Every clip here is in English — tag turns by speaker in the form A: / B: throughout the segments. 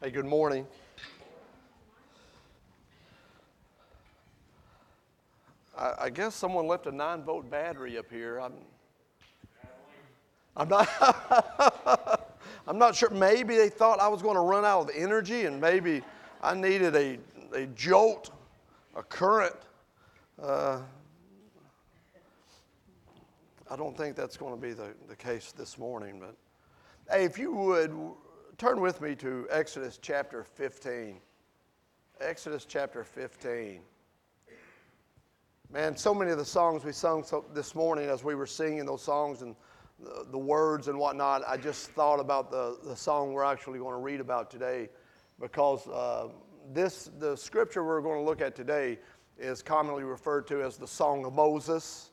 A: Hey, good morning. I, I guess someone left a nine volt battery up here. I'm, I'm not. I'm not sure. Maybe they thought I was going to run out of energy, and maybe I needed a, a jolt, a current. Uh, I don't think that's going to be the, the case this morning, but hey, if you would turn with me to Exodus chapter 15. Exodus chapter 15. Man, so many of the songs we sung so, this morning as we were singing those songs and the, the, words and whatnot, I just thought about the, the song we're actually going to read about today because uh, this, the scripture we're going to look at today is commonly referred to as the Song of Moses.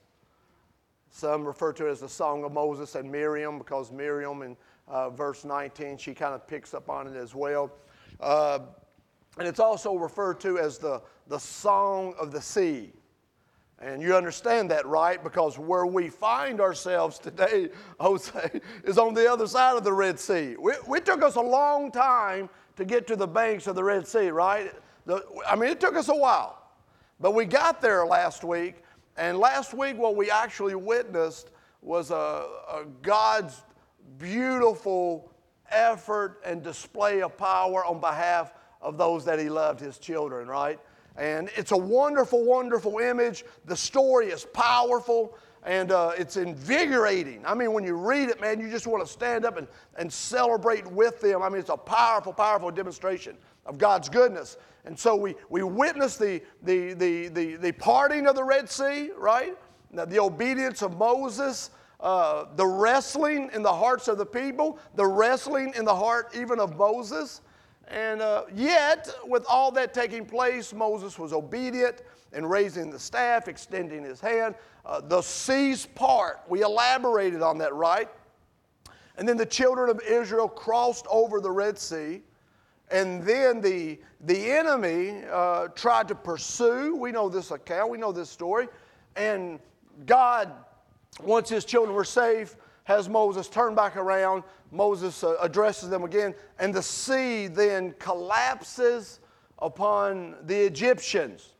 A: Some refer to it as the Song of Moses and Miriam because Miriam in uh, verse 19, she kind of picks up on it as well. Uh, and it's also referred to as the, the Song of the Sea. And you understand that, right? Because where we find ourselves today, Jose, is on the other side of the Red Sea. We, it took us a long time to get to the banks of the Red Sea, right? The, I mean, it took us a while. But we got there last week, and last week, what we actually witnessed was a, a God's beautiful effort and display of power on behalf of those that He loved, His children, right? And it's a wonderful, wonderful image. The story is powerful and uh, it's invigorating. I mean, when you read it, man, you just want to stand up and, and celebrate with them. I mean, it's a powerful, powerful demonstration of God's goodness. And so we, we witness the, the, the, the, the parting of the Red Sea, right? The, the obedience of Moses, uh, the wrestling in the hearts of the people, the wrestling in the heart even of Moses. And uh, yet, with all that taking place, Moses was obedient in raising the staff, extending his hand. Uh, the seas part, we elaborated on that, right? And then the children of Israel crossed over the Red Sea. And then the, the enemy uh, tried to pursue. We know this account, we know this story. And God, once his children were safe, has Moses turn back around. Moses uh, addresses them again. And the sea then collapses upon the Egyptians.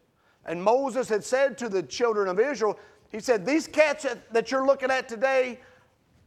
A: And Moses had said to the children of Israel, he said, These cats that you're looking at today,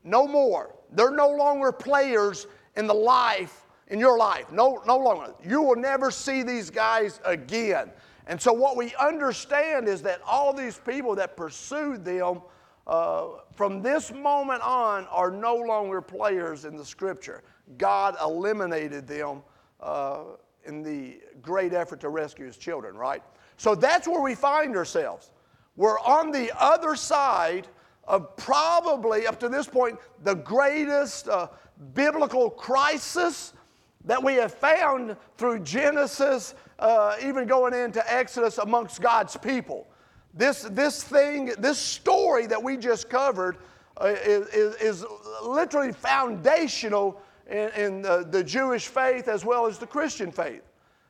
A: no more. They're no longer players in the life in your life. No, no longer. You will never see these guys again. And so, what we understand is that all these people that pursued them uh, from this moment on are no longer players in the scripture. God eliminated them uh, in the great effort to rescue his children, right? So, that's where we find ourselves. We're on the other side of probably, up to this point, the greatest uh, biblical crisis that we have found through Genesis, uh, even going into Exodus amongst God's people. This, this thing, this story that we just covered uh, is, is, literally foundational in, in the, the Jewish faith as well as the Christian faith.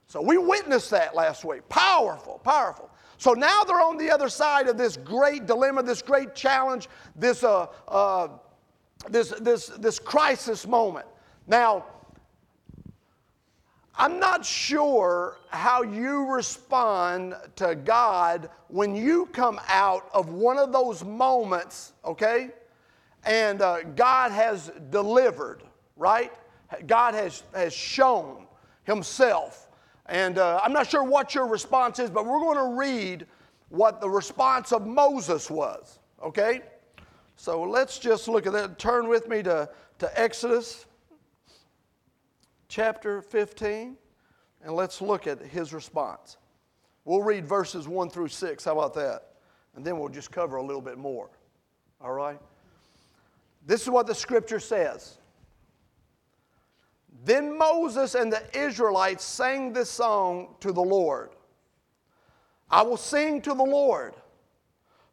A: So we witnessed that last week. Powerful, powerful. So now they're on the other side of this great dilemma, this great challenge, this, uh, uh, this, this, this crisis moment. Now, I'm not sure how you respond to God when you come out of one of those moments, okay? And uh, God has delivered, right? God has, has shown Himself. And uh, I'm not sure what your response is, but we're going to read what the response of Moses was, okay? So let's just look at that. Turn with me to, to Exodus chapter 15, and let's look at his response. We'll read verses 1 through 6. How about that? And then we'll just cover a little bit more. All right? This is what the scripture says. Then Moses and the Israelites sang this song to the Lord I will sing to the Lord,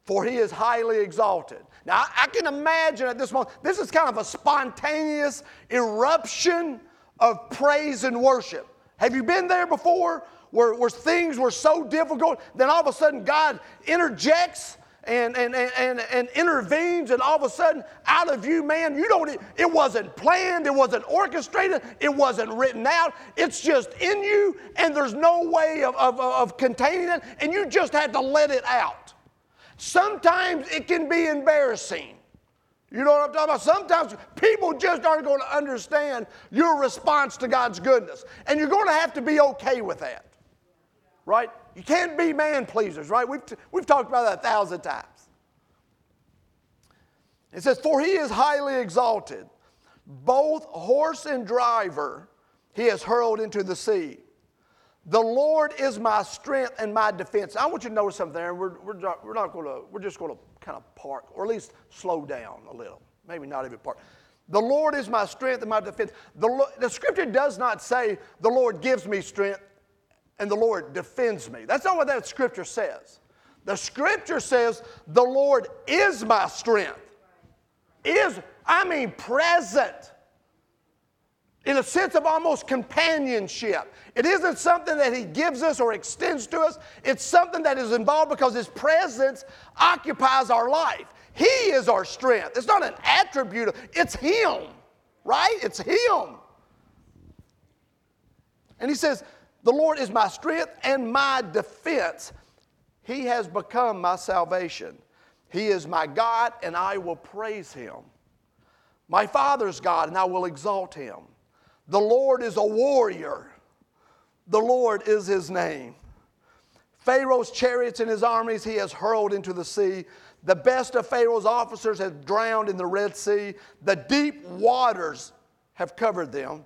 A: for he is highly exalted. Now, I can imagine at this moment, this is kind of a spontaneous eruption of praise and worship. Have you been there before where, where things were so difficult, then all of a sudden God interjects and, and, and, and, intervenes, and all of a sudden, out of you, man, you don't, it wasn't planned, it wasn't orchestrated, it wasn't written out. It's just in you, and there's no way of, of, of containing it, and you just have to let it out. Sometimes it can be embarrassing. You know what I'm talking about? Sometimes people just aren't going to understand your response to God's goodness. And you're going to have to be okay with that. Right? You can't be man pleasers, right? We've, t- we've talked about that a thousand times. It says, For he is highly exalted, both horse and driver he has hurled into the sea. The Lord is my strength and my defense. I want you to notice something there. We're, we're, we're not going to, we're just going to kind of park, or at least slow down a little. Maybe not even park. The Lord is my strength and my defense. The, the scripture does not say the Lord gives me strength and the Lord defends me. That's not what that scripture says. The scripture says the Lord is my strength. Is, I mean, present in a sense of almost companionship. It isn't something that He gives us or extends to us, it's something that is involved because His presence occupies our life. He is our strength. It's not an attribute, it's Him, right? It's Him. And He says, The Lord is my strength and my defense. He has become my salvation. He is my God, and I will praise Him. My Father's God, and I will exalt Him. The Lord is a warrior. The Lord is his name. Pharaoh's chariots and his armies he has hurled into the sea. The best of Pharaoh's officers have drowned in the Red Sea. The deep waters have covered them.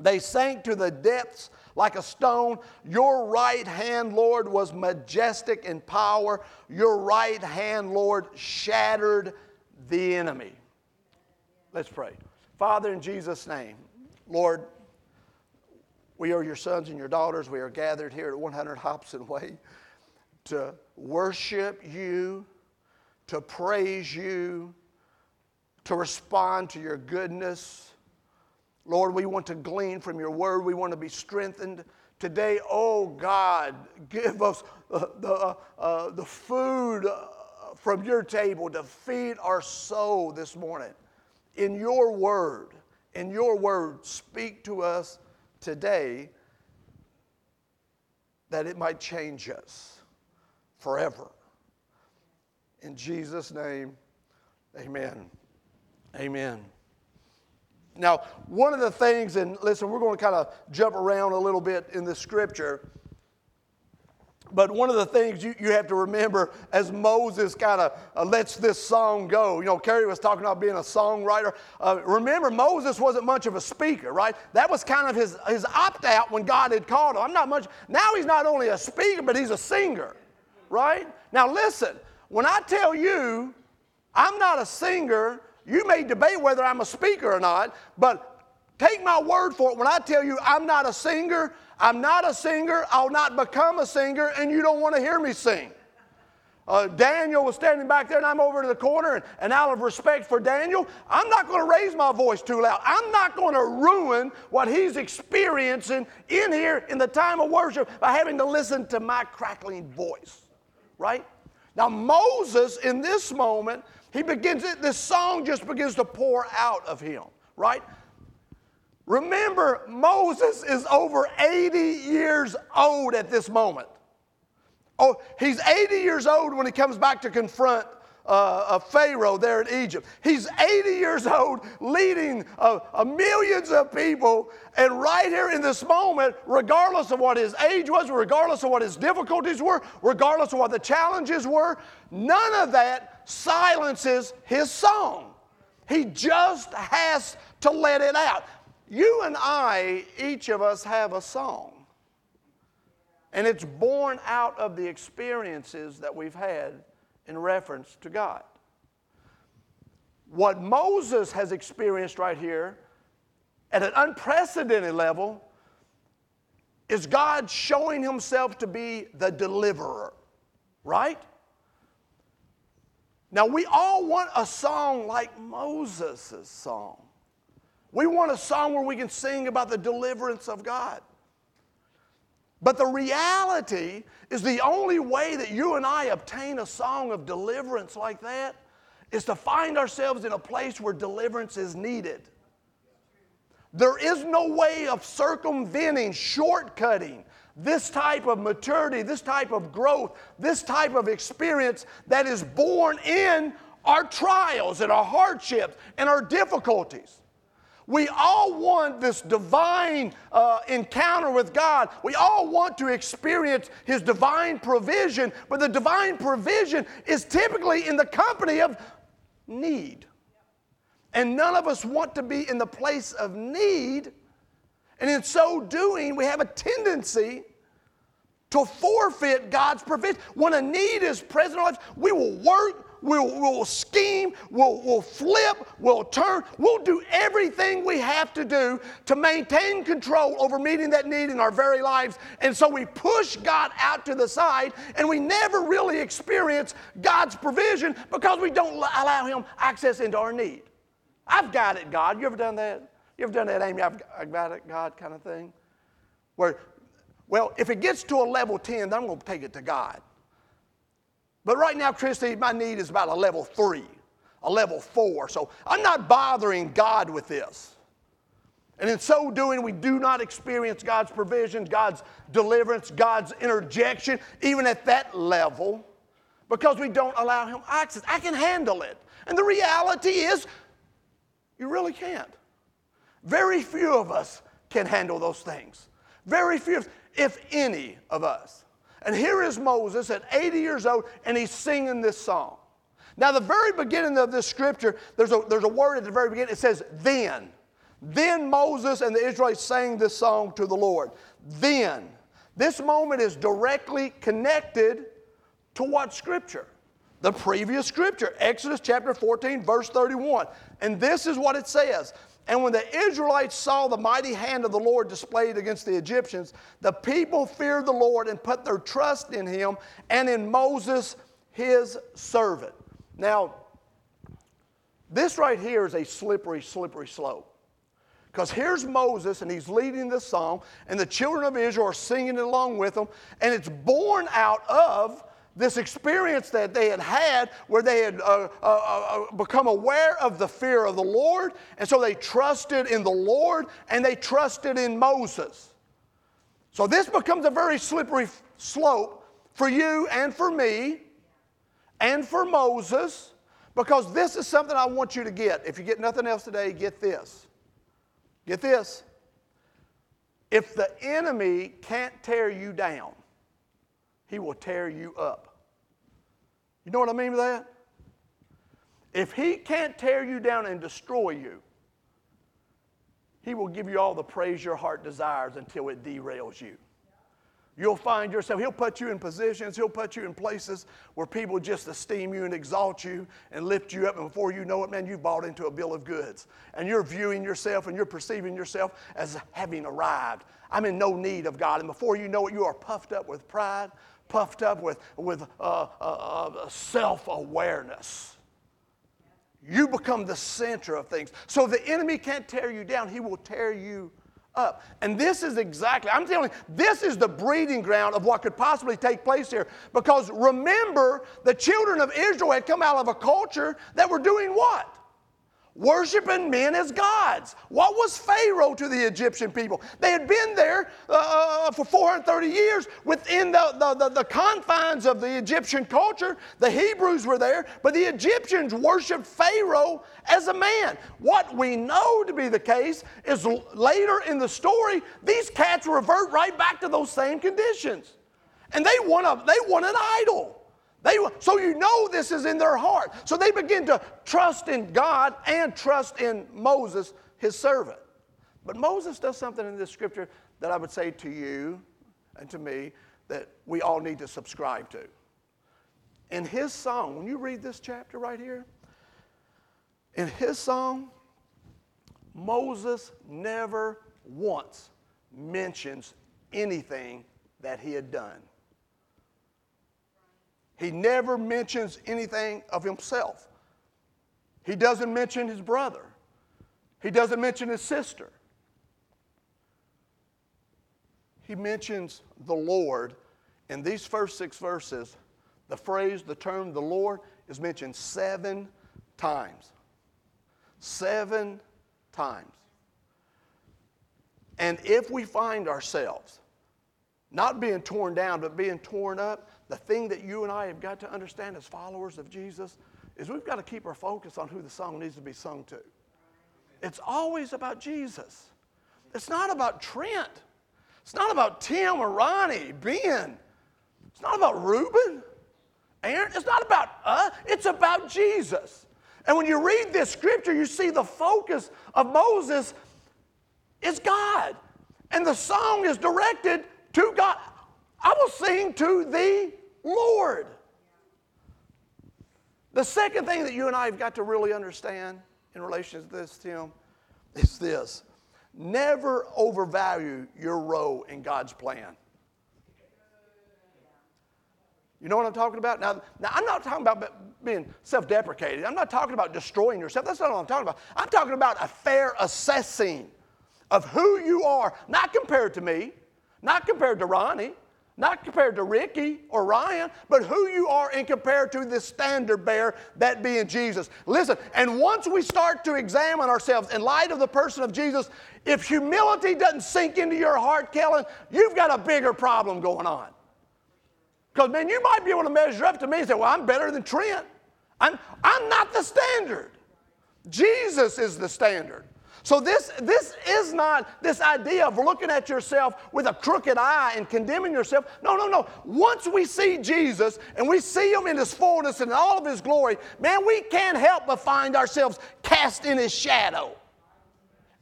A: They sank to the depths like a stone. Your right hand, Lord, was majestic in power. Your right hand, Lord, shattered the enemy. Let's pray. Father, in Jesus' name, Lord, we are your sons and your daughters. We are gathered here at 100 Hobson Way to worship you, to praise you, to respond to your goodness. Lord, we want to glean from your word. We want to be strengthened. Today, oh God, give us uh, the, uh, uh, the food uh, from your table to feed our soul this morning in your word in your word, speak to us today that it might change us forever. In Jesus' name, amen. Amen. Now, one of the things, and listen, we're going to kind of jump around a little bit in the scripture. But one of the things you, you have to remember as Moses kind of uh, lets this song go, you know, Kerry was talking about being a songwriter. Uh, remember, Moses wasn't much of a speaker, right? That was kind of his, his opt out when God had called him. I'm not much, now he's not only a speaker, but he's a singer, right? Now, listen, when I tell you I'm not a singer, you may debate whether I'm a speaker or not, but take my word for it. When I tell you I'm not a singer, I'm not a singer, I'll not become a singer, and you don't want to hear me sing. Uh, Daniel was standing back there, and I'm over to the corner, and, and out of respect for Daniel, I'm not going to raise my voice too loud. I'm not going to ruin what he's experiencing in here in the time of worship by having to listen to my crackling voice, right? Now, Moses, in this moment, he begins, this song just begins to pour out of him, right? Remember, Moses is over 80 years old at this moment. Oh, he's 80 years old when he comes back to confront uh, Pharaoh there in Egypt. He's 80 years old, leading uh, uh, millions of people, and right here in this moment, regardless of what his age was, regardless of what his difficulties were, regardless of what the challenges were, none of that silences his song. He just has to let it out. You and I, each of us, have a song. And it's born out of the experiences that we've had in reference to God. What Moses has experienced right here at an unprecedented level is God showing himself to be the deliverer, right? Now, we all want a song like Moses' song. We want a song where we can sing about the deliverance of God. But the reality is the only way that you and I obtain a song of deliverance like that is to find ourselves in a place where deliverance is needed. There is no way of circumventing, shortcutting this type of maturity, this type of growth, this type of experience that is born in our trials and our hardships and our difficulties. We all want this divine uh, encounter with God. We all want to experience His divine provision, but the divine provision is typically in the company of need. And none of us want to be in the place of need. And in so doing, we have a tendency to forfeit God's provision. When a need is present in our lives, we will work, we'll, we'll scheme, we'll, we'll flip, we'll turn, we'll do everything we have to do to maintain control over meeting that need in our very lives. And so we push God out to the side and we never really experience God's provision because we don't allow Him access into our need. I've got it, God. You ever done that? You ever done that, Amy? I've, got it, God kind of thing? Where well, if it gets to a level 10, then I'm going to take it to God. But right now, Christy, my need is about a level three, a level four. So I'm not bothering God with this. And in so doing, we do not experience God's provision, God's deliverance, God's interjection, even at that level, because we don't allow Him access. I can handle it. And the reality is, you really can't. Very few of us can handle those things. Very few if any of us. And here is Moses at 80 years old, and he's singing this song. Now, the very beginning of this scripture, there's a, there's a word at the very beginning. It says, then. Then Moses and the Israelites sang this song to the Lord. Then. This moment is directly connected to what scripture? The previous scripture, Exodus chapter 14, verse 31. And this is what it says and when the Israelites saw the mighty hand of the Lord displayed against the Egyptians, the people feared the Lord and put their trust in him and in Moses, his servant. Now, this right here is a slippery, slippery slope. Because here's Moses, and he's leading this song, and the children of Israel are singing it along with him, and it's born out of this experience that they had had where they had uh, uh, uh, become aware of the fear of the Lord, and so they trusted in the Lord and they trusted in Moses. So this becomes a very slippery slope for you and for me and for Moses because this is something I want you to get. If you get nothing else today, get this. Get this. If the enemy can't tear you down, he will tear you up. You know what I mean by that? If He can't tear you down and destroy you, He will give you all the praise your heart desires until it derails you. You'll find yourself, He'll put you in positions, He'll put you in places where people just esteem you and exalt you and lift you up. And before you know it, man, you've bought into a bill of goods. And you're viewing yourself and you're perceiving yourself as having arrived. I'm in no need of God. And before you know it, you are puffed up with pride, puffed up with, with uh, uh, uh self awareness. You become the center of things. So the enemy can't tear you down, he will tear you up. And this is exactly, I'm telling you, this is the breeding ground of what could possibly take place here. Because remember, the children of Israel had come out of a culture that were doing what? Worshiping men as gods. What was Pharaoh to the Egyptian people? They had been there uh, uh for 430 years within the, the, the, the, confines of the Egyptian culture. The Hebrews were there, but the Egyptians worshiped Pharaoh as a man. What we know to be the case is later in the story, these cats revert right back to those same conditions. And they want, a, they want an idol. They, so you know this is in their heart. So they begin to trust in God and trust in Moses, his servant. But Moses does something in this scripture that I would say to you and to me that we all need to subscribe to. In his song, when you read this chapter right here, in his song, Moses never once mentions anything that he had done. He never mentions anything of himself. He doesn't mention his brother. He doesn't mention his sister. he mentions the Lord in these first six verses. The phrase, the term the Lord is mentioned seven times. Seven times. And if we find ourselves not being torn down, but being torn up, the thing that you and I have got to understand as followers of Jesus is we've got to keep our focus on who the song needs to be sung to. It's always about Jesus. It's not about Trent. It's not about Tim or Ronnie, Ben. It's not about Reuben, Aaron. It's not about us. It's about Jesus. And when you read this scripture, you see the focus of Moses is God. And the song is directed to God. I will sing to the Lord. The second thing that you and I have got to really understand in relation to this, Tim, is this never overvalue your role in God's plan. You know what I'm talking about? Now, now I'm not talking about being self deprecating. I'm not talking about destroying yourself. That's not what I'm talking about. I'm talking about a fair assessing of who you are, not compared to me, not compared to Ronnie, not compared to Ricky or Ryan, but who you are and compared to the standard bearer, that being Jesus. Listen, and once we start to examine ourselves in light of the person of Jesus, if humility doesn't sink into your heart, Kellen, you've got a bigger problem going on. Because, man, you might be able to measure up to me and say, well, I'm better than Trent. I'm, I'm not the standard. Jesus is the standard. So this, this is not this idea of looking at yourself with a crooked eye and condemning yourself. No, no, no. Once we see Jesus and we see him in his fullness and all of his glory, man, we can't help but find ourselves cast in his shadow.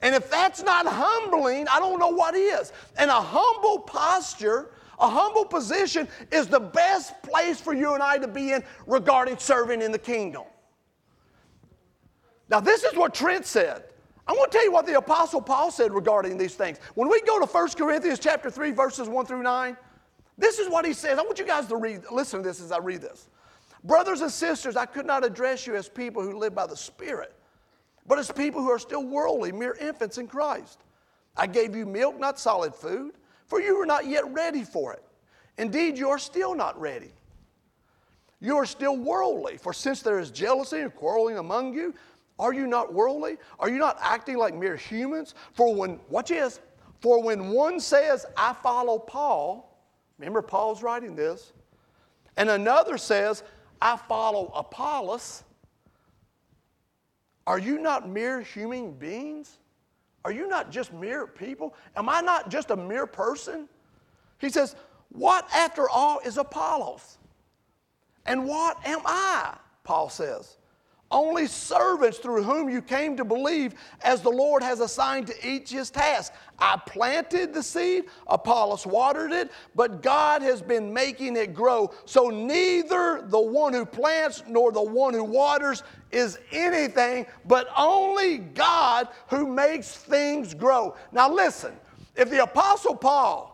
A: And if that's not humbling, I don't know what is. And a humble posture, a humble position is the best place for you and I to be in regarding serving in the kingdom. Now, this is what Trent said. I want to tell you what the apostle Paul said regarding these things. When we go to 1 Corinthians chapter 3 verses 1 through 9, this is what he says. I want you guys to read listen to this as I read this. Brothers and sisters, I could not address you as people who live by the Spirit, but as people who are still worldly, mere infants in Christ. I gave you milk, not solid food, for you were not yet ready for it. Indeed, you are still not ready. You are still worldly, for since there is jealousy and quarreling among you, are you not worldly? Are you not acting like mere humans? For when, watch this, for when one says, I follow Paul, remember Paul's writing this, and another says, I follow Apollos, are you not mere human beings? Are you not just mere people? Am I not just a mere person? He says, What after all is Apollos? And what am I? Paul says only servants through whom you came to believe, as the Lord has assigned to each his task. I planted the seed, Apollos watered it, but God has been making it grow. So neither the one who plants nor the one who waters is anything, but only God who makes things grow. Now listen, if the Apostle Paul,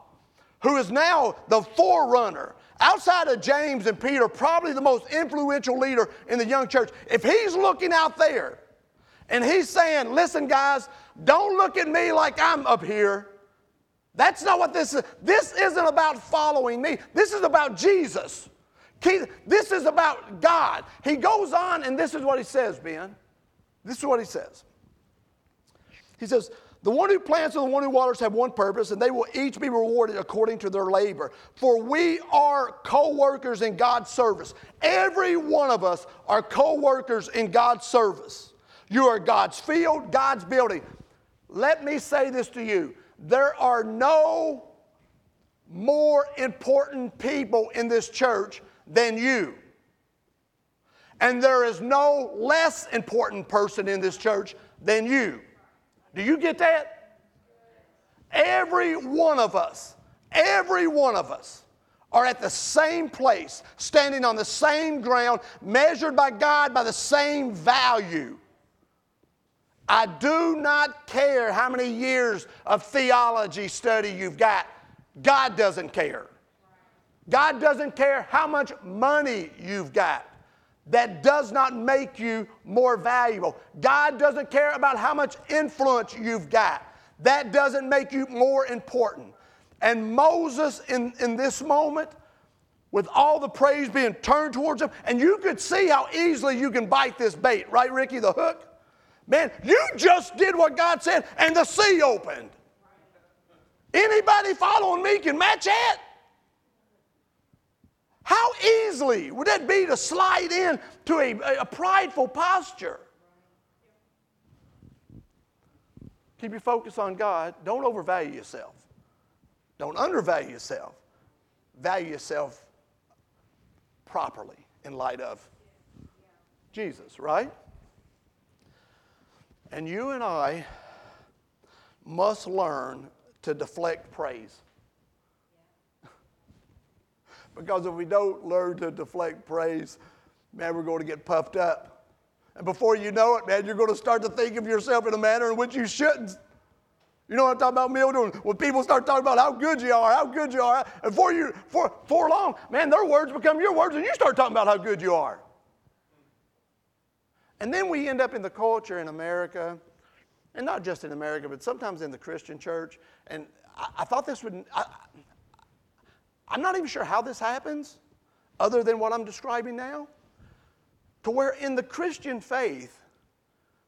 A: who is now the forerunner, outside of James and Peter, probably the most influential leader in the young church, if he's looking out there and he's saying, listen, guys, don't look at me like I'm up here. That's not what this is. This isn't about following me. This is about Jesus. This is about God. He goes on, and this is what he says, Ben. This is what he says. He says, the one who plants and the one who waters have one purpose, and they will each be rewarded according to their labor. For we are co workers in God's service. Every one of us are co workers in God's service. You are God's field, God's building. Let me say this to you there are no more important people in this church than you. And there is no less important person in this church than you. Do you get that? Every one of us, every one of us are at the same place, standing on the same ground, measured by God by the same value. I do not care how many years of theology study you've got. God doesn't care. God doesn't care how much money you've got that does not make you more valuable. God doesn't care about how much influence you've got. That doesn't make you more important. And Moses, in, in this moment, with all the praise being turned towards him, and you could see how easily you can bite this bait, right, Ricky, the hook? Man, you just did what God said, and the sea opened. Anybody following me can match that? How easily would that be to slide in to a, a prideful posture? Keep your focus on God. Don't overvalue yourself. Don't undervalue yourself. Value yourself properly in light of Jesus, right? And you and I must learn to deflect praise. Because if we don't learn to deflect praise, man, we're going to get puffed up. And before you know it, man, you're going to start to think of yourself in a manner in which you shouldn't. You know what I'm talking about, Mill? When people start talking about how good you are, how good you are, and for you, for, for long, man, their words become your words, and you start talking about how good you are. And then we end up in the culture in America, and not just in America, but sometimes in the Christian church. And I, I thought this would, I, I'm not even sure how this happens, other than what I'm describing now. To where in the Christian faith,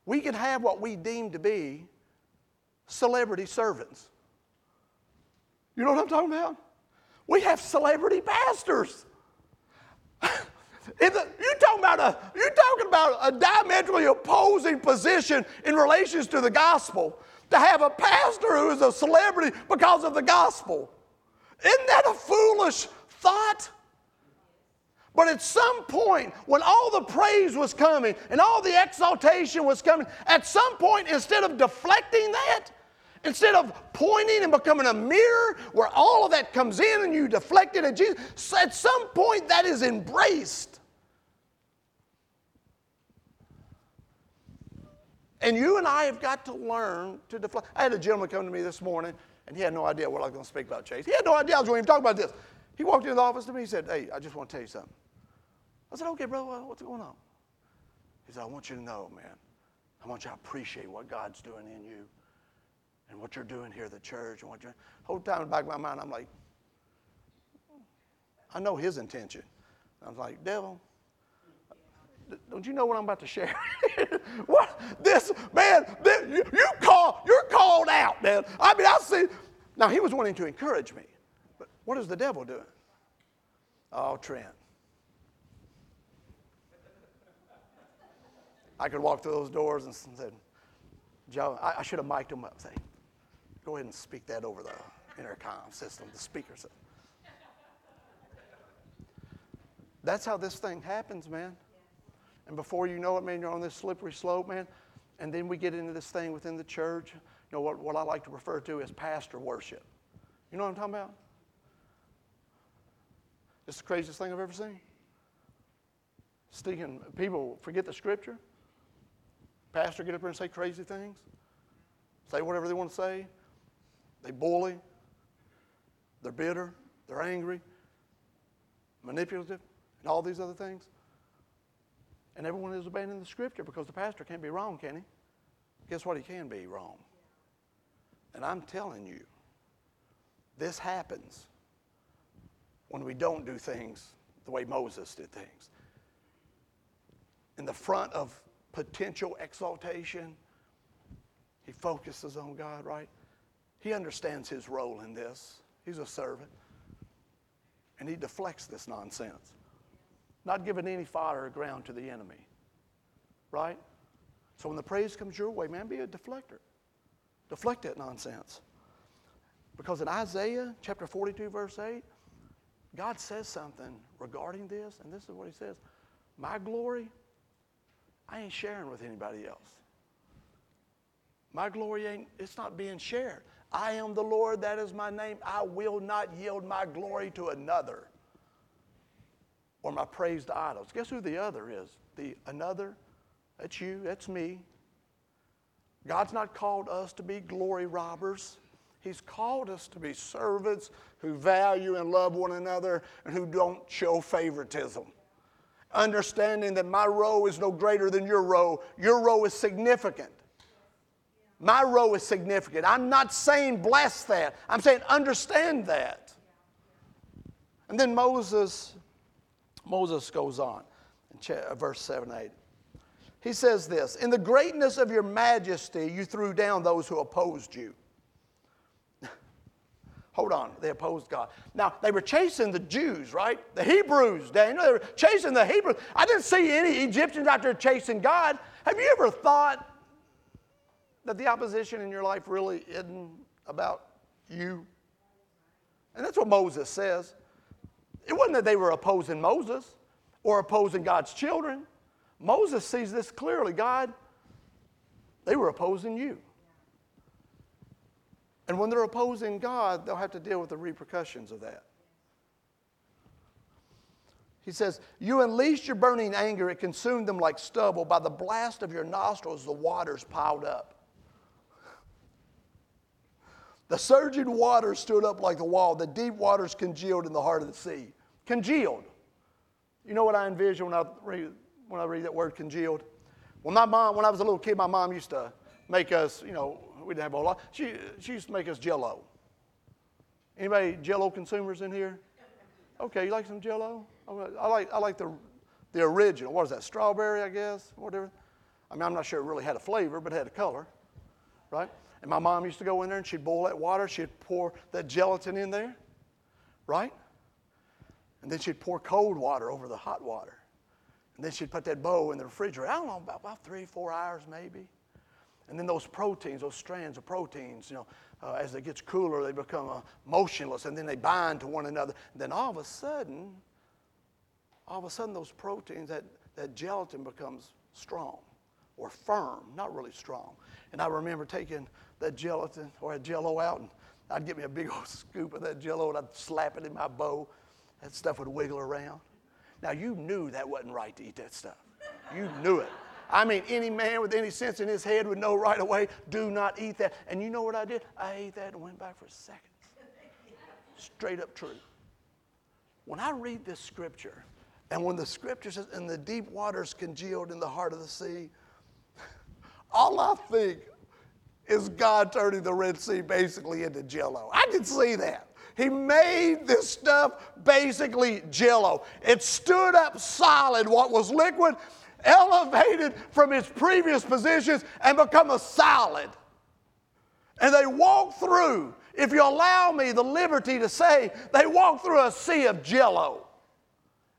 A: we can have what we deem to be celebrity servants. You know what I'm talking about? We have celebrity pastors. You're talking about a you're talking about a diametrically opposing position in relations to the gospel. To have a pastor who is a celebrity because of the gospel. Isn't that a foolish thought? But at some point, when all the praise was coming and all the exaltation was coming, at some point, instead of deflecting that, instead of pointing and becoming a mirror where all of that comes in and you deflect it at Jesus, at some point that is embraced. And you and I have got to learn to deflect. I had a gentleman come to me this morning, and he had no idea what I was going to speak about, Chase. He had no idea I was going to even talk about this. He walked into the office to me, he said, Hey, I just want to tell you something. I said, Okay, brother, what's going on? He said, I want you to know, man, I want you to appreciate what God's doing in you and what you're doing here at the church. And what you're, whole time in the back of my mind, I'm like, I know his intention. I was like, devil, don't you know what I'm about to share? what this man? This, you, you call, you're called out, man. I mean, I see. Now he was wanting to encourage me, but what is the devil doing? Oh, Trent. I could walk through those doors and said, Joe, I, I should have mic'd him up. Say, go ahead and speak that over the intercom system, the speaker system. That's how this thing happens, man. And before you know it, man, you're on this slippery slope, man. And then we get into this thing within the church, you know, what, what I like to refer to as pastor worship. You know what I'm talking about? It's the craziest thing I've ever seen. Speaking, people forget the scripture. Pastor get up there and say crazy things, say whatever they want to say. They bully. They're bitter. They're angry, manipulative, and all these other things. And everyone is abandoning the scripture because the pastor can't be wrong, can he? Guess what? He can be wrong. And I'm telling you, this happens when we don't do things the way Moses did things. In the front of potential exaltation, he focuses on God, right? He understands his role in this. He's a servant. And he deflects this nonsense not giving any fodder or ground to the enemy. Right? So when the praise comes your way, man, be a deflector. Deflect that nonsense. Because in Isaiah chapter 42, verse 8, God says something regarding this, and this is what he says My glory, I ain't sharing with anybody else. My glory ain't, it's not being shared. I am the Lord, that is my name. I will not yield my glory to another or my praise to idols. Guess who the other is? The another? That's you, that's me. God's not called us to be glory robbers. He's called us to be servants who value and love one another and who don't show favoritism. Understanding that my row is no greater than your row, your row is significant. My row is significant. I'm not saying bless that, I'm saying understand that. And then Moses, Moses goes on in uh, verse 7 8. He says this In the greatness of your majesty, you threw down those who opposed you. Hold on, they opposed God. Now, they were chasing the Jews, right? The Hebrews, Daniel. They were chasing the Hebrews. I didn't see any Egyptians out there chasing God. Have you ever thought that the opposition in your life really isn't about you? And that's what Moses says. It wasn't that they were opposing Moses or opposing God's children. Moses sees this clearly. God, they were opposing you. And when they're opposing God, they'll have to deal with the repercussions of that. He says, You unleashed your burning anger, it consumed them like stubble. By the blast of your nostrils, the waters piled up. The surging waters stood up like the wall. The deep waters congealed in the heart of the sea. Congealed. You know what I envision when I read, when I read that word congealed? When my mom, when I was a little kid, my mom used to make us, you know, we didn't have a lot. She, she used to make us jello. Anybody jello consumers in here? Okay, you like some jello? I like, I like the, the original. What is that, strawberry, I guess? Whatever. I mean, I'm not sure it really had a flavor, but it had a color, right? And my mom used to go in there and she'd boil that water. She'd pour that gelatin in there, right? And then she'd pour cold water over the hot water. And then she'd put that bowl in the refrigerator. I don't know, about, about three, four hours maybe. And then those proteins, those strands of proteins, you know, uh, as it gets cooler, they become uh, motionless and then they bind to one another. And then all of a sudden, all of a sudden, those proteins, that, that gelatin becomes strong or firm, not really strong. And I remember taking that gelatin or that jello out, and I'd get me a big old scoop of that jello and I'd slap it in my bowl. That stuff would wiggle around. Now, you knew that wasn't right to eat that stuff. You knew it. I mean, any man with any sense in his head would know right away do not eat that. And you know what I did? I ate that and went back for seconds. Straight up true. When I read this scripture, and when the scripture says, and the deep waters congealed in the heart of the sea, all I think is God turning the Red Sea basically into jello. I can see that. He made this stuff basically jello. It stood up solid, what was liquid, elevated from its previous positions and become a solid. And they walked through, if you allow me the liberty to say, they walked through a sea of jello.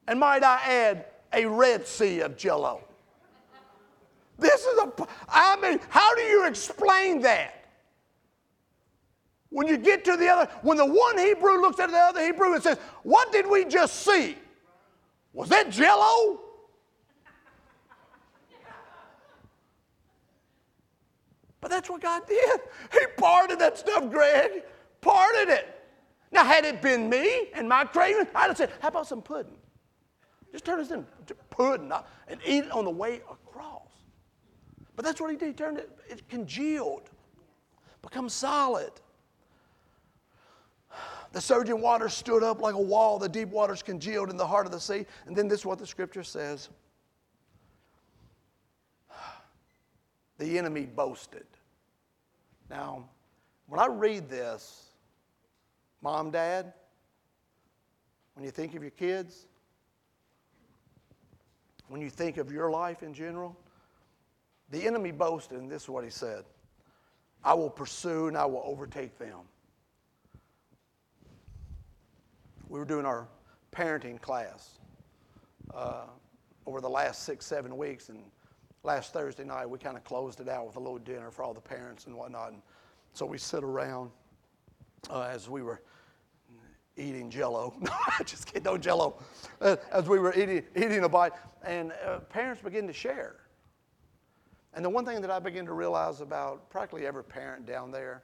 A: And might I add, a red sea of jello. This is a, I mean, how do you explain that? When you get to the other, when the one Hebrew looks at the other Hebrew and says, What did we just see? Was that jello? But that's what God did. He parted that stuff, Greg. Parted it. Now, had it been me and my craving, I'd have said, How about some pudding? Just turn this into pudding and eat it on the way across. But that's what he did. He turned it, it congealed, become solid. The surging waters stood up like a wall, the deep waters congealed in the heart of the sea. And then this is what the scripture says the enemy boasted. Now, when I read this, mom, dad, when you think of your kids, when you think of your life in general, the enemy boasted, and this is what he said I will pursue and I will overtake them. We were doing our parenting class uh, over the last six, seven weeks, and last Thursday night we kind of closed it out with a little dinner for all the parents and whatnot. And so we sit around uh, as we were eating jello. No, just kidding, no jello. Uh, as we were eating, eating a bite, and uh, parents begin to share. And the one thing that I began to realize about practically every parent down there,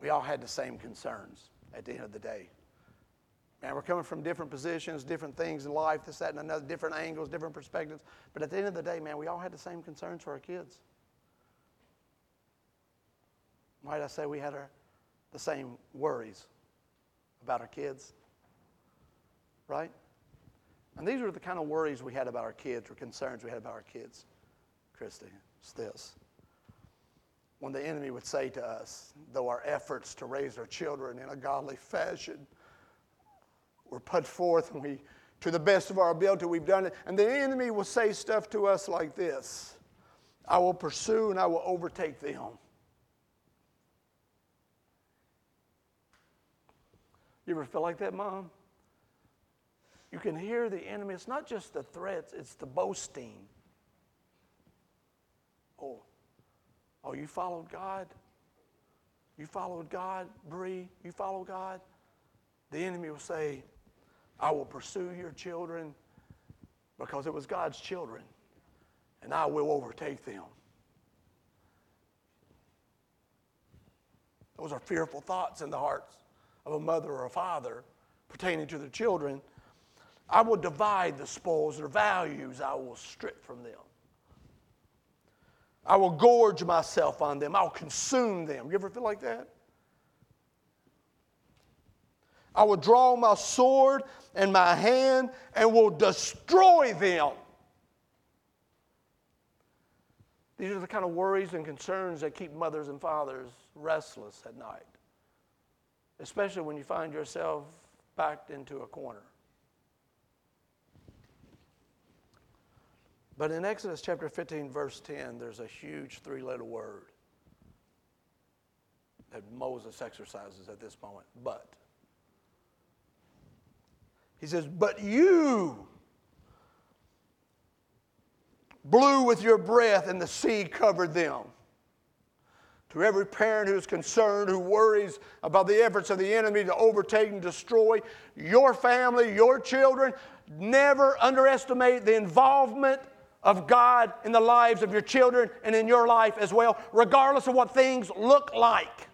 A: we all had the same concerns at the end of the day. And we're coming from different positions, different things in life, this, that, and another, different angles, different perspectives. But at the end of the day, man, we all had the same concerns for our kids. Might I say we had our, the same worries about our kids? Right? And these were the kind of worries we had about our kids, or concerns we had about our kids, Christy. It's this. when the enemy would say to us, though our efforts to raise our children in a godly fashion were put forth and we, to the best of our ability, we've done it, and the enemy will say stuff to us like this I will pursue and I will overtake them. You ever feel like that, Mom? You can hear the enemy. It's not just the threats, it's the boasting. Oh, oh, you followed God? You followed God, Bree? You follow God? The enemy will say, I will pursue your children because it was God's children, and I will overtake them. Those are fearful thoughts in the hearts of a mother or a father pertaining to their children. I will divide the spoils, their values I will strip from them. I will gorge myself on them. I'll consume them. You ever feel like that? I will draw my sword and my hand and will destroy them. These are the kind of worries and concerns that keep mothers and fathers restless at night, especially when you find yourself backed into a corner. But in Exodus chapter 15, verse 10, there's a huge three letter word that Moses exercises at this moment. But. He says, But you blew with your breath, and the sea covered them. To every parent who's concerned, who worries about the efforts of the enemy to overtake and destroy your family, your children, never underestimate the involvement of God in the lives of your children and in your life as well, regardless of what things look like.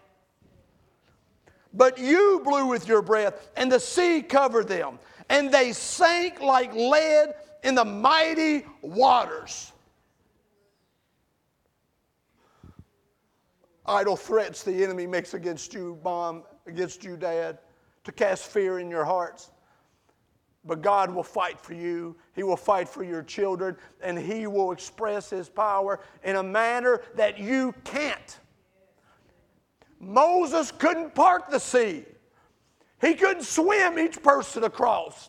A: But you blew with your breath, and the sea covered them, and they sank like lead in the mighty waters. Idle threats the enemy makes against you, mom, against you, dad, to cast fear in your hearts. But God will fight for you. He will fight for your children, and He will express His power in a manner that you can't. Moses couldn't part the sea, he couldn't swim each person across.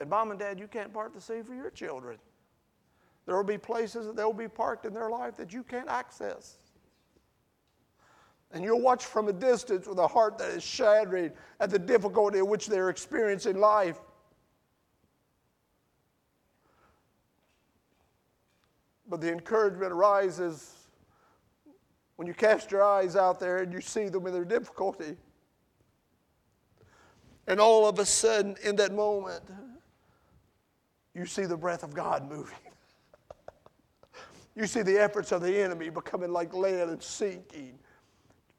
A: And mom and dad, you can't part the sea for your children. There will be places that they'll be parked in their life that you can't access. And you'll watch from a distance with a heart that is shattered at the difficulty in which they're experiencing life. But the encouragement arises when you cast your eyes out there and you see them in their difficulty. And all of a sudden, in that moment, you see the breath of God moving. you see the efforts of the enemy becoming like land and sinking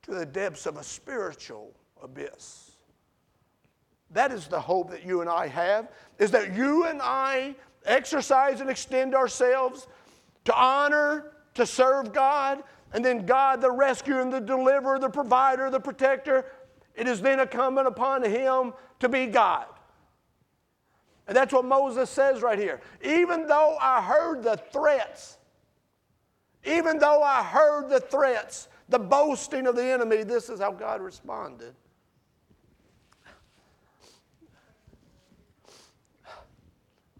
A: to the depths of a spiritual abyss. That is the hope that you and I have, is that you and I exercise and extend ourselves to honor, to serve God, and then God, the rescuer and the deliverer, the provider, the protector, it is then incumbent upon Him to be God. And that's what Moses says right here. Even though I heard the threats, even though I heard the threats, the boasting of the enemy, this is how God responded.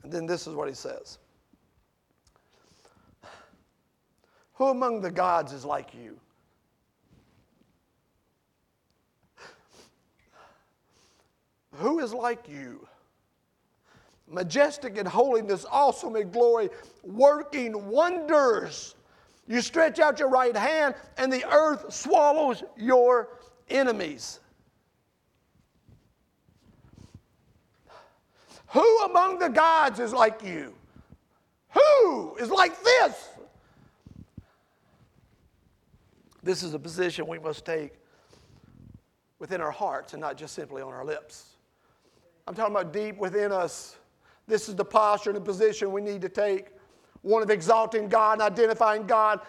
A: And then this is what he says Who among the gods is like you? Who is like you? Majestic in holiness, awesome in glory, working wonders you stretch out your right hand, and the earth swallows your enemies. Who among the gods is like you? Who is like this? This is a position we must take within our hearts and not just simply on our lips. I'm talking about deep within us. This is the posture and the position we need to take one of exalting God and identifying God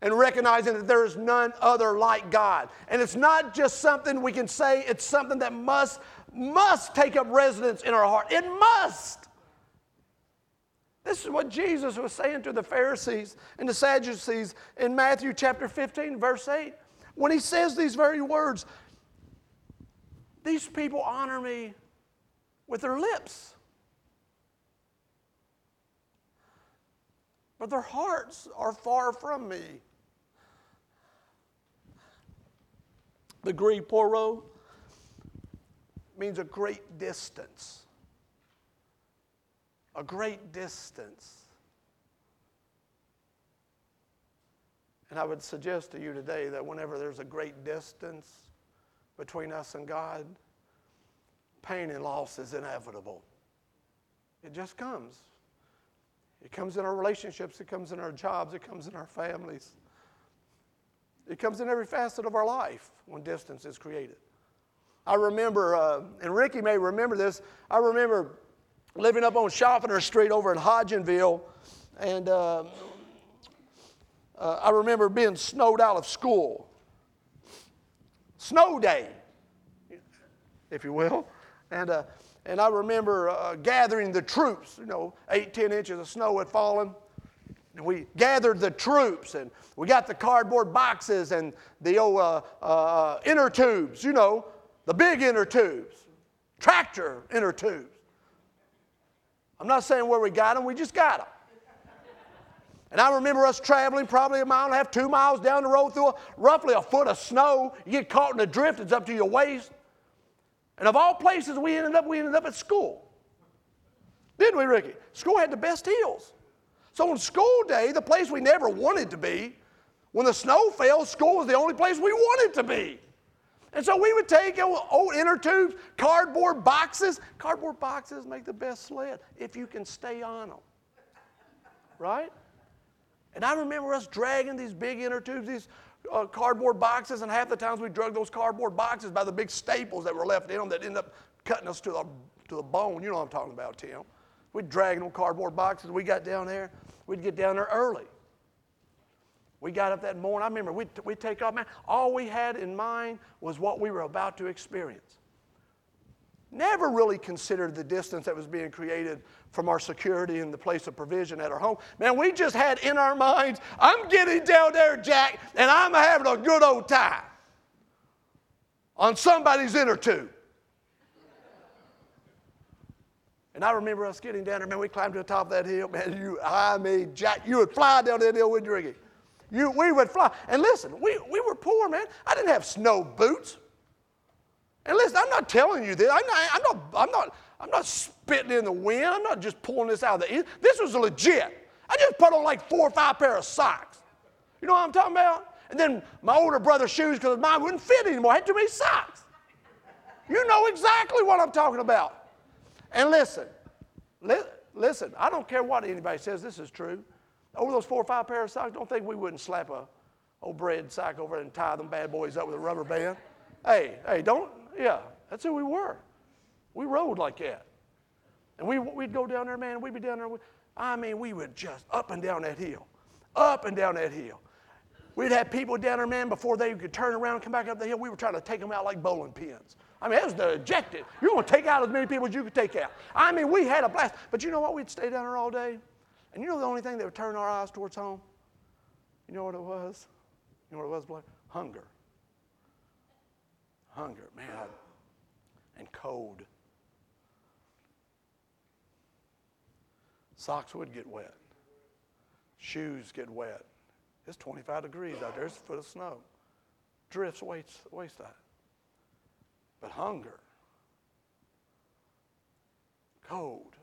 A: and recognizing that there is none other like God. And it's not just something we can say, it's something that must, must take up residence in our heart. It must. This is what Jesus was saying to the Pharisees and the Sadducees in Matthew chapter 15, verse 8. When he says these very words, these people honor me with their lips, but their hearts are far from me. The Greek poro means a great distance. A great distance. And I would suggest to you today that whenever there's a great distance between us and God, pain and loss is inevitable. It just comes. It comes in our relationships, it comes in our jobs, it comes in our families. It comes in every facet of our life when distance is created. I remember, uh, and Ricky may remember this, I remember living up on Schaffner Street over in Hodgenville, and uh, uh, I remember being snowed out of school. Snow day, if you will. And, uh, and I remember uh, gathering the troops, you know, eight, ten inches of snow had fallen. And we gathered the troops and we got the cardboard boxes and the old uh, uh, inner tubes, you know, the big inner tubes, tractor inner tubes. I'm not saying where we got them, we just got them. And I remember us traveling probably a mile and a half, two miles down the road through a, roughly a foot of snow. You get caught in the drift, it's up to your waist. And of all places we ended up, we ended up at school. Didn't we, Ricky? School had the best heels. So on school day, the place we never wanted to be, when the snow fell, school was the only place we wanted to be. And so we would take old inner tubes, cardboard boxes. Cardboard boxes make the best sled if you can stay on them. Right? And I remember us dragging these big inner tubes, these uh, cardboard boxes, and half the times we drug those cardboard boxes by the big staples that were left in them that ended up cutting us to the, to the bone. You know what I'm talking about, Tim. We'd drag them cardboard boxes. We got down there. We'd get down there early. We got up that morning. I remember we'd, we'd take off, man. All we had in mind was what we were about to experience. Never really considered the distance that was being created from our security and the place of provision at our home. Man, we just had in our minds, I'm getting down there, Jack, and I'm having a good old time on somebody's inner tube. And I remember us getting down there, man, we climbed to the top of that hill. Man, you, I mean, Jack, you would fly down that hill with drinking. You, we would fly. And listen, we, we were poor, man. I didn't have snow boots. And listen, I'm not telling you this. I'm not, I'm not, I'm not, I'm not spitting in the wind. I'm not just pulling this out of the end. This was legit. I just put on like four or five pair of socks. You know what I'm talking about? And then my older brother's shoes, because mine wouldn't fit anymore. I had too many socks. You know exactly what I'm talking about. And listen, li- listen, I don't care what anybody says, this is true. Over those four or five pair of socks, don't think we wouldn't slap a old bread sack over and tie them bad boys up with a rubber band. Hey, hey, don't, yeah, that's who we were. We rode like that. And we, we'd go down there, man, we'd be down there. I mean, we would just up and down that hill, up and down that hill. We'd have people down there, man, before they could turn around and come back up the hill, we were trying to take them out like bowling pins. I mean, that was the objective. You're going to take out as many people as you could take out. I mean, we had a blast. But you know what? We'd stay down there all day. And you know the only thing that would turn our eyes towards home? You know what it was? You know what it was, Blair? Hunger. Hunger, man. And cold. Socks would get wet. Shoes get wet. It's 25 degrees out there. It's a foot of snow. Drifts waist, waist high. But hunger. Cold.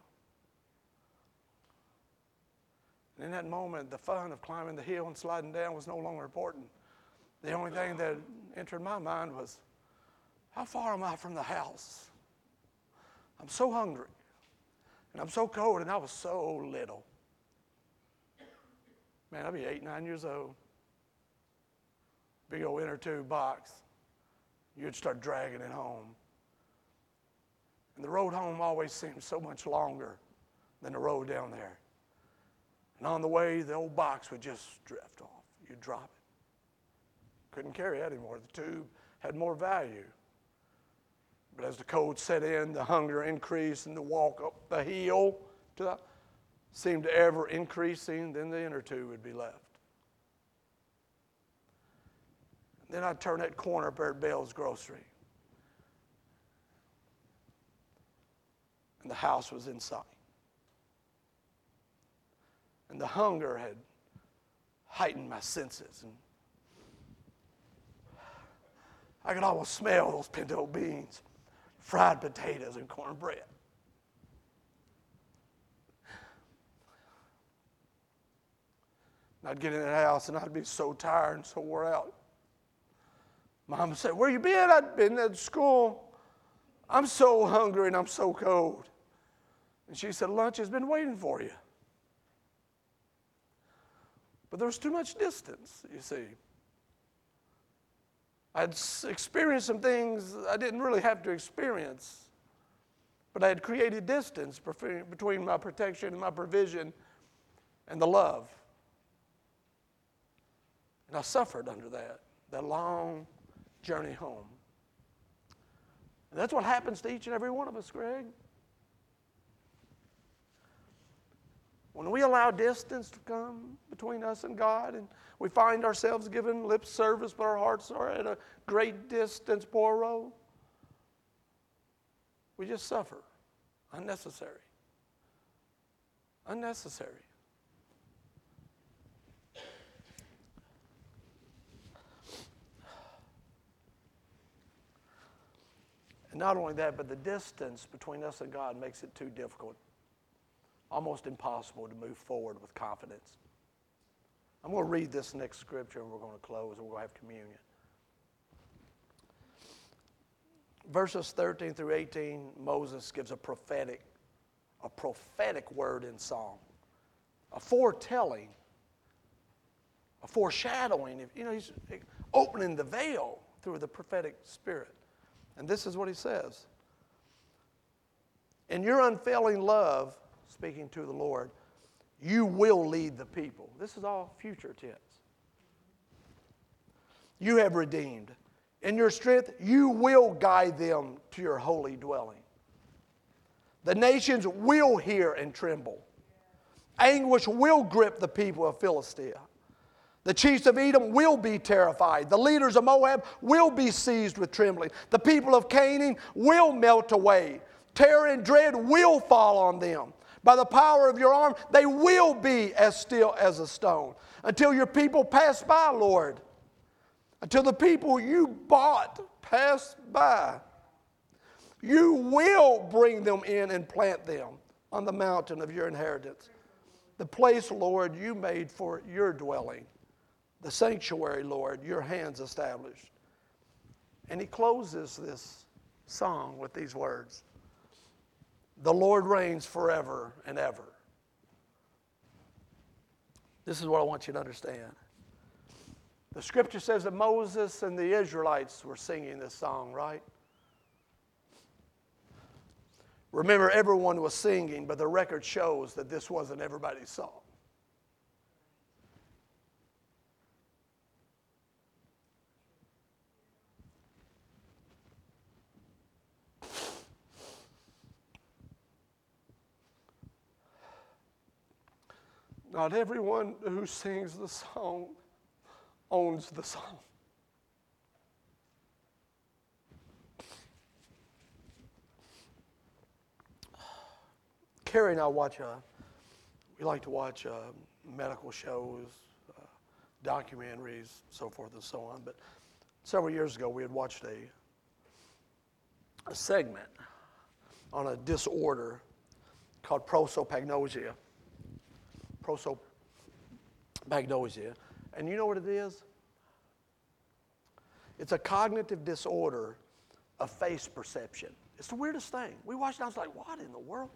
A: And in that moment, the fun of climbing the hill and sliding down was no longer important. The only thing that entered my mind was, how far am I from the house? I'm so hungry. And I'm so cold, and I was so little. Man, I'd be eight, nine years old. Big old inner tube box. You'd start dragging it home. And the road home always seemed so much longer than the road down there. And on the way, the old box would just drift off. You'd drop it. Couldn't carry it anymore. The tube had more value. But as the cold set in, the hunger increased, and the walk up the hill to the, seemed ever increasing, then the inner two would be left. Then I'd turn that corner up there at Bell's Grocery. And the house was in sight. And the hunger had heightened my senses. And I could almost smell those pinto beans, fried potatoes, and cornbread. I'd get in the house and I'd be so tired and so wore out. Mom said, Where you been? I'd been at school. I'm so hungry and I'm so cold. And she said, Lunch has been waiting for you. But there was too much distance, you see. I'd experienced some things I didn't really have to experience, but I had created distance between my protection and my provision and the love. And I suffered under that, that long journey home. And that's what happens to each and every one of us, Greg. When we allow distance to come between us and God and we find ourselves giving lip service, but our hearts are at a great distance, poro, we just suffer. Unnecessary. Unnecessary. And not only that, but the distance between us and God makes it too difficult, almost impossible to move forward with confidence. I'm going to read this next scripture and we're going to close and we're going to have communion. Verses 13 through 18, Moses gives a prophetic, a prophetic word in song, a foretelling, a foreshadowing. You know, he's opening the veil through the prophetic spirit. And this is what he says In your unfailing love, speaking to the Lord, you will lead the people. This is all future tense. You have redeemed. In your strength, you will guide them to your holy dwelling. The nations will hear and tremble. Anguish will grip the people of Philistia. The chiefs of Edom will be terrified. The leaders of Moab will be seized with trembling. The people of Canaan will melt away. Terror and dread will fall on them. By the power of your arm, they will be as still as a stone until your people pass by, Lord. Until the people you bought pass by. You will bring them in and plant them on the mountain of your inheritance, the place, Lord, you made for your dwelling the sanctuary, Lord, your hands established. And he closes this song with these words The Lord reigns forever and ever. This is what I want you to understand. The scripture says that Moses and the Israelites were singing this song, right? Remember, everyone was singing, but the record shows that this wasn't everybody's song. Not everyone who sings the song owns the song. Carrie and I watch, uh, we like to watch uh, medical shows, uh, documentaries, so forth and so on. But several years ago, we had watched a, a segment on a disorder called prosopagnosia prosopagnosia. And you know what it is? It's a cognitive disorder of face perception. It's the weirdest thing. We watched it, I was like, what in the world?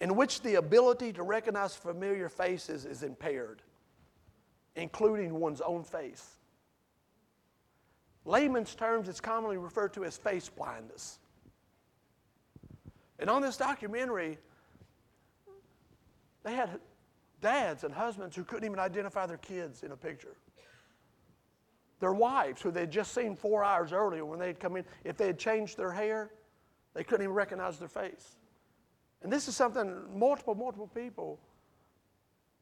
A: In which the ability to recognize familiar faces is impaired, including one's own face. Layman's terms, it's commonly referred to as face blindness. And on this documentary, they had dads and husbands who couldn't even identify their kids in a picture. Their wives, who they'd just seen four hours earlier when they'd come in, if they had changed their hair, they couldn't even recognize their face. And this is something multiple, multiple people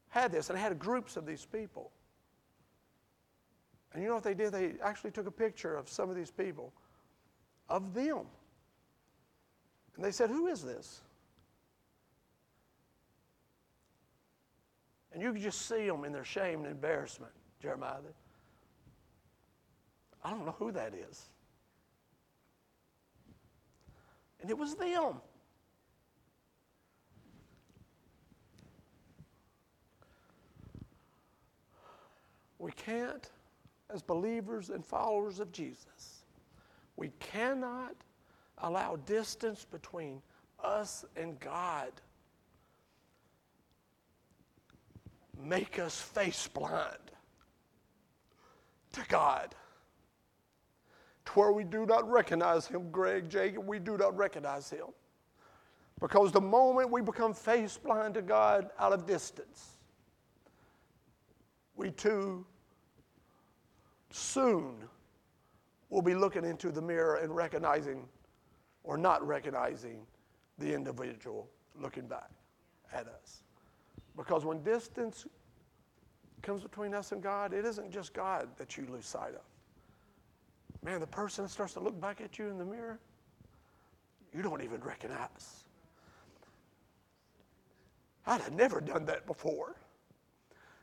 A: had this, and had groups of these people. And you know what they did? They actually took a picture of some of these people, of them. And they said, Who is this? And you could just see them in their shame and embarrassment, Jeremiah. I don't know who that is. And it was them. We can't, as believers and followers of Jesus, we cannot allow distance between us and God make us face blind to God. To where we do not recognize Him, Greg, Jacob, we do not recognize Him. Because the moment we become face blind to God out of distance, we too soon will be looking into the mirror and recognizing or not recognizing the individual looking back at us. Because when distance comes between us and God, it isn't just God that you lose sight of. Man, the person that starts to look back at you in the mirror, you don't even recognize. I'd have never done that before.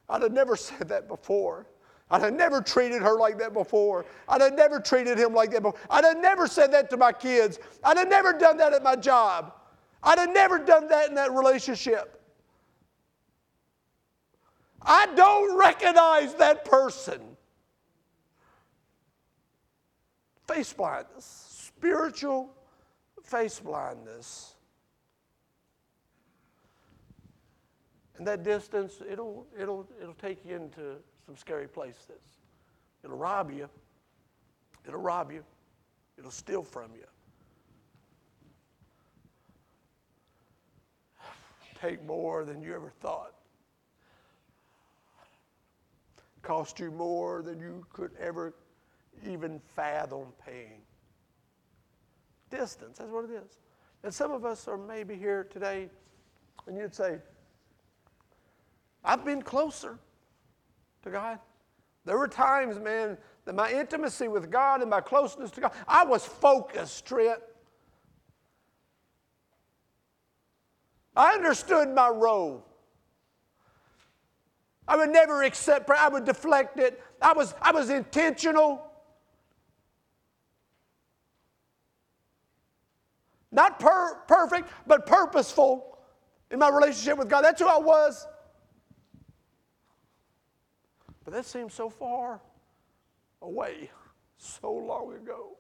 A: I'd have never said that before. I'd have never treated her like that before. I'd have never treated him like that before. I'd have never said that to my kids. I'd have never done that at my job. I'd have never done that in that relationship. I don't recognize that person. Face blindness, spiritual face blindness. And that distance, it'll, it'll, it'll take you into some scary places. It'll rob you. It'll rob you. It'll steal from you. Take more than you ever thought. Cost you more than you could ever even fathom paying. Distance, that's what it is. And some of us are maybe here today, and you'd say, I've been closer to God. There were times, man, that my intimacy with God and my closeness to God, I was focused, Trent. I understood my role. I would never accept prayer. I would deflect it. I was, I was intentional. Not per- perfect, but purposeful in my relationship with God. That's who I was. But that seems so far away, so long ago.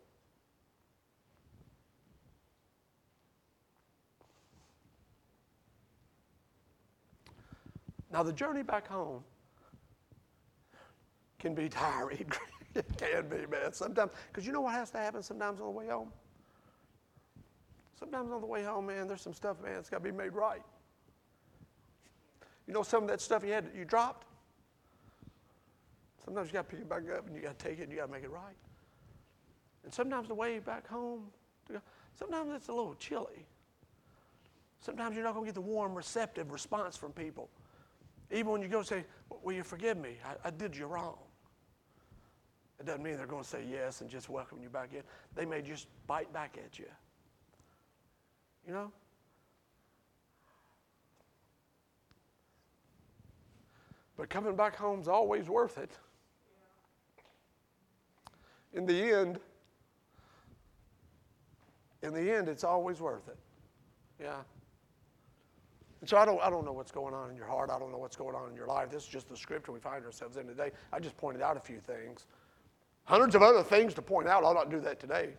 A: Now, the journey back home can be tiring. it can be, man. Sometimes, because you know what has to happen sometimes on the way home? Sometimes on the way home, man, there's some stuff, man, it's got to be made right. You know, some of that stuff you had, you dropped. Sometimes you got to pick it back up and you got to take it and you got to make it right. And sometimes the way back home, sometimes it's a little chilly. Sometimes you're not going to get the warm, receptive response from people. Even when you go and say, Will you forgive me? I, I did you wrong. It doesn't mean they're going to say yes and just welcome you back in. They may just bite back at you. You know? But coming back home's always worth it. In the end, in the end, it's always worth it. Yeah. And so I don't, I don't know what's going on in your heart. I don't know what's going on in your life. This is just the scripture we find ourselves in today. I just pointed out a few things. Hundreds of other things to point out. I'll not do that today.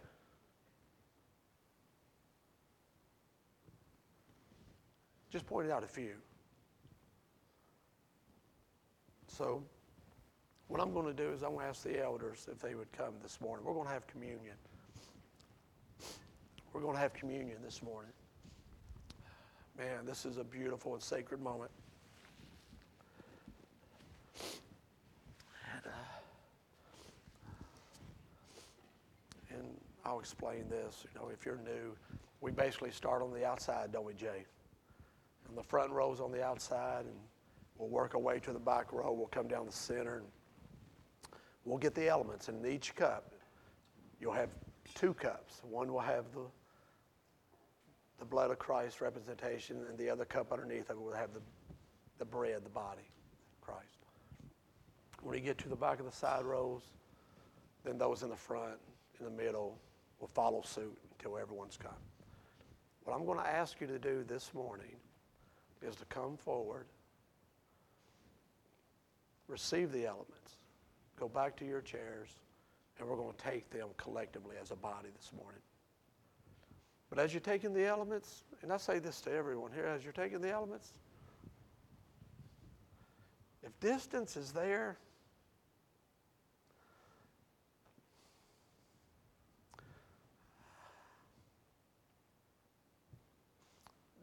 A: Just pointed out a few. So, what I'm going to do is I'm going to ask the elders if they would come this morning. We're going to have communion. We're going to have communion this morning. Man, this is a beautiful and sacred moment. And, I'll explain this. You know, if you're new, we basically start on the outside, don't we, Jay? And the front row's on the outside, and we'll work our way to the back row. We'll come down the center, and we'll get the elements. And in each cup, you'll have two cups. One will have the the blood of Christ representation, and the other cup underneath of it will have the, the bread, the body, Christ. When you get to the back of the side rows, then those in the front, in the middle, will follow suit until everyone's come. What I'm going to ask you to do this morning is to come forward, receive the elements, go back to your chairs, and we're going to take them collectively as a body this morning. But as you're taking the elements, and I say this to everyone here, as you're taking the elements, if distance is there,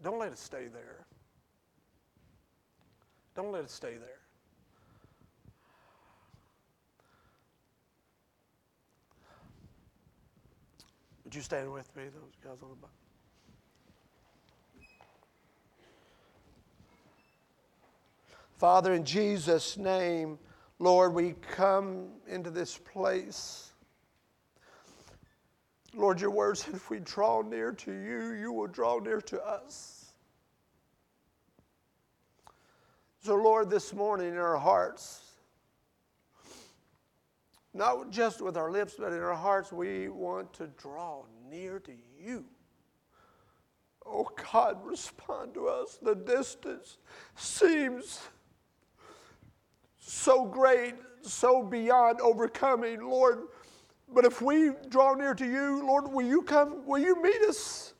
A: don't let it stay there. Don't let it stay there. Would you stand with me, those guys on the back? Father, in Jesus' name, Lord, we come into this place. Lord, your word said if we draw near to you, you will draw near to us. So, Lord, this morning in our hearts, not just with our lips, but in our hearts, we want to draw near to you. Oh God, respond to us. The distance seems so great, so beyond overcoming, Lord. But if we draw near to you, Lord, will you come? Will you meet us?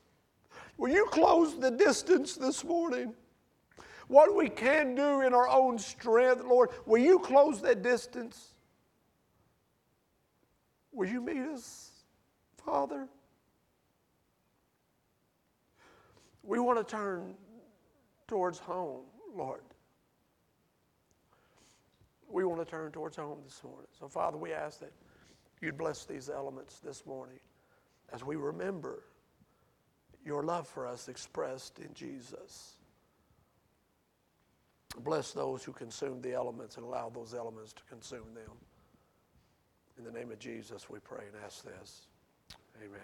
A: Will you close the distance this morning? What we can do in our own strength, Lord, will you close that distance? Will you meet us, Father? We want to turn towards home, Lord. We want to turn towards home this morning. So, Father, we ask that you'd bless these elements this morning as we remember your love for us expressed in Jesus. Bless those who consume the elements and allow those elements to consume them. In the name of Jesus, we pray and ask this. Amen.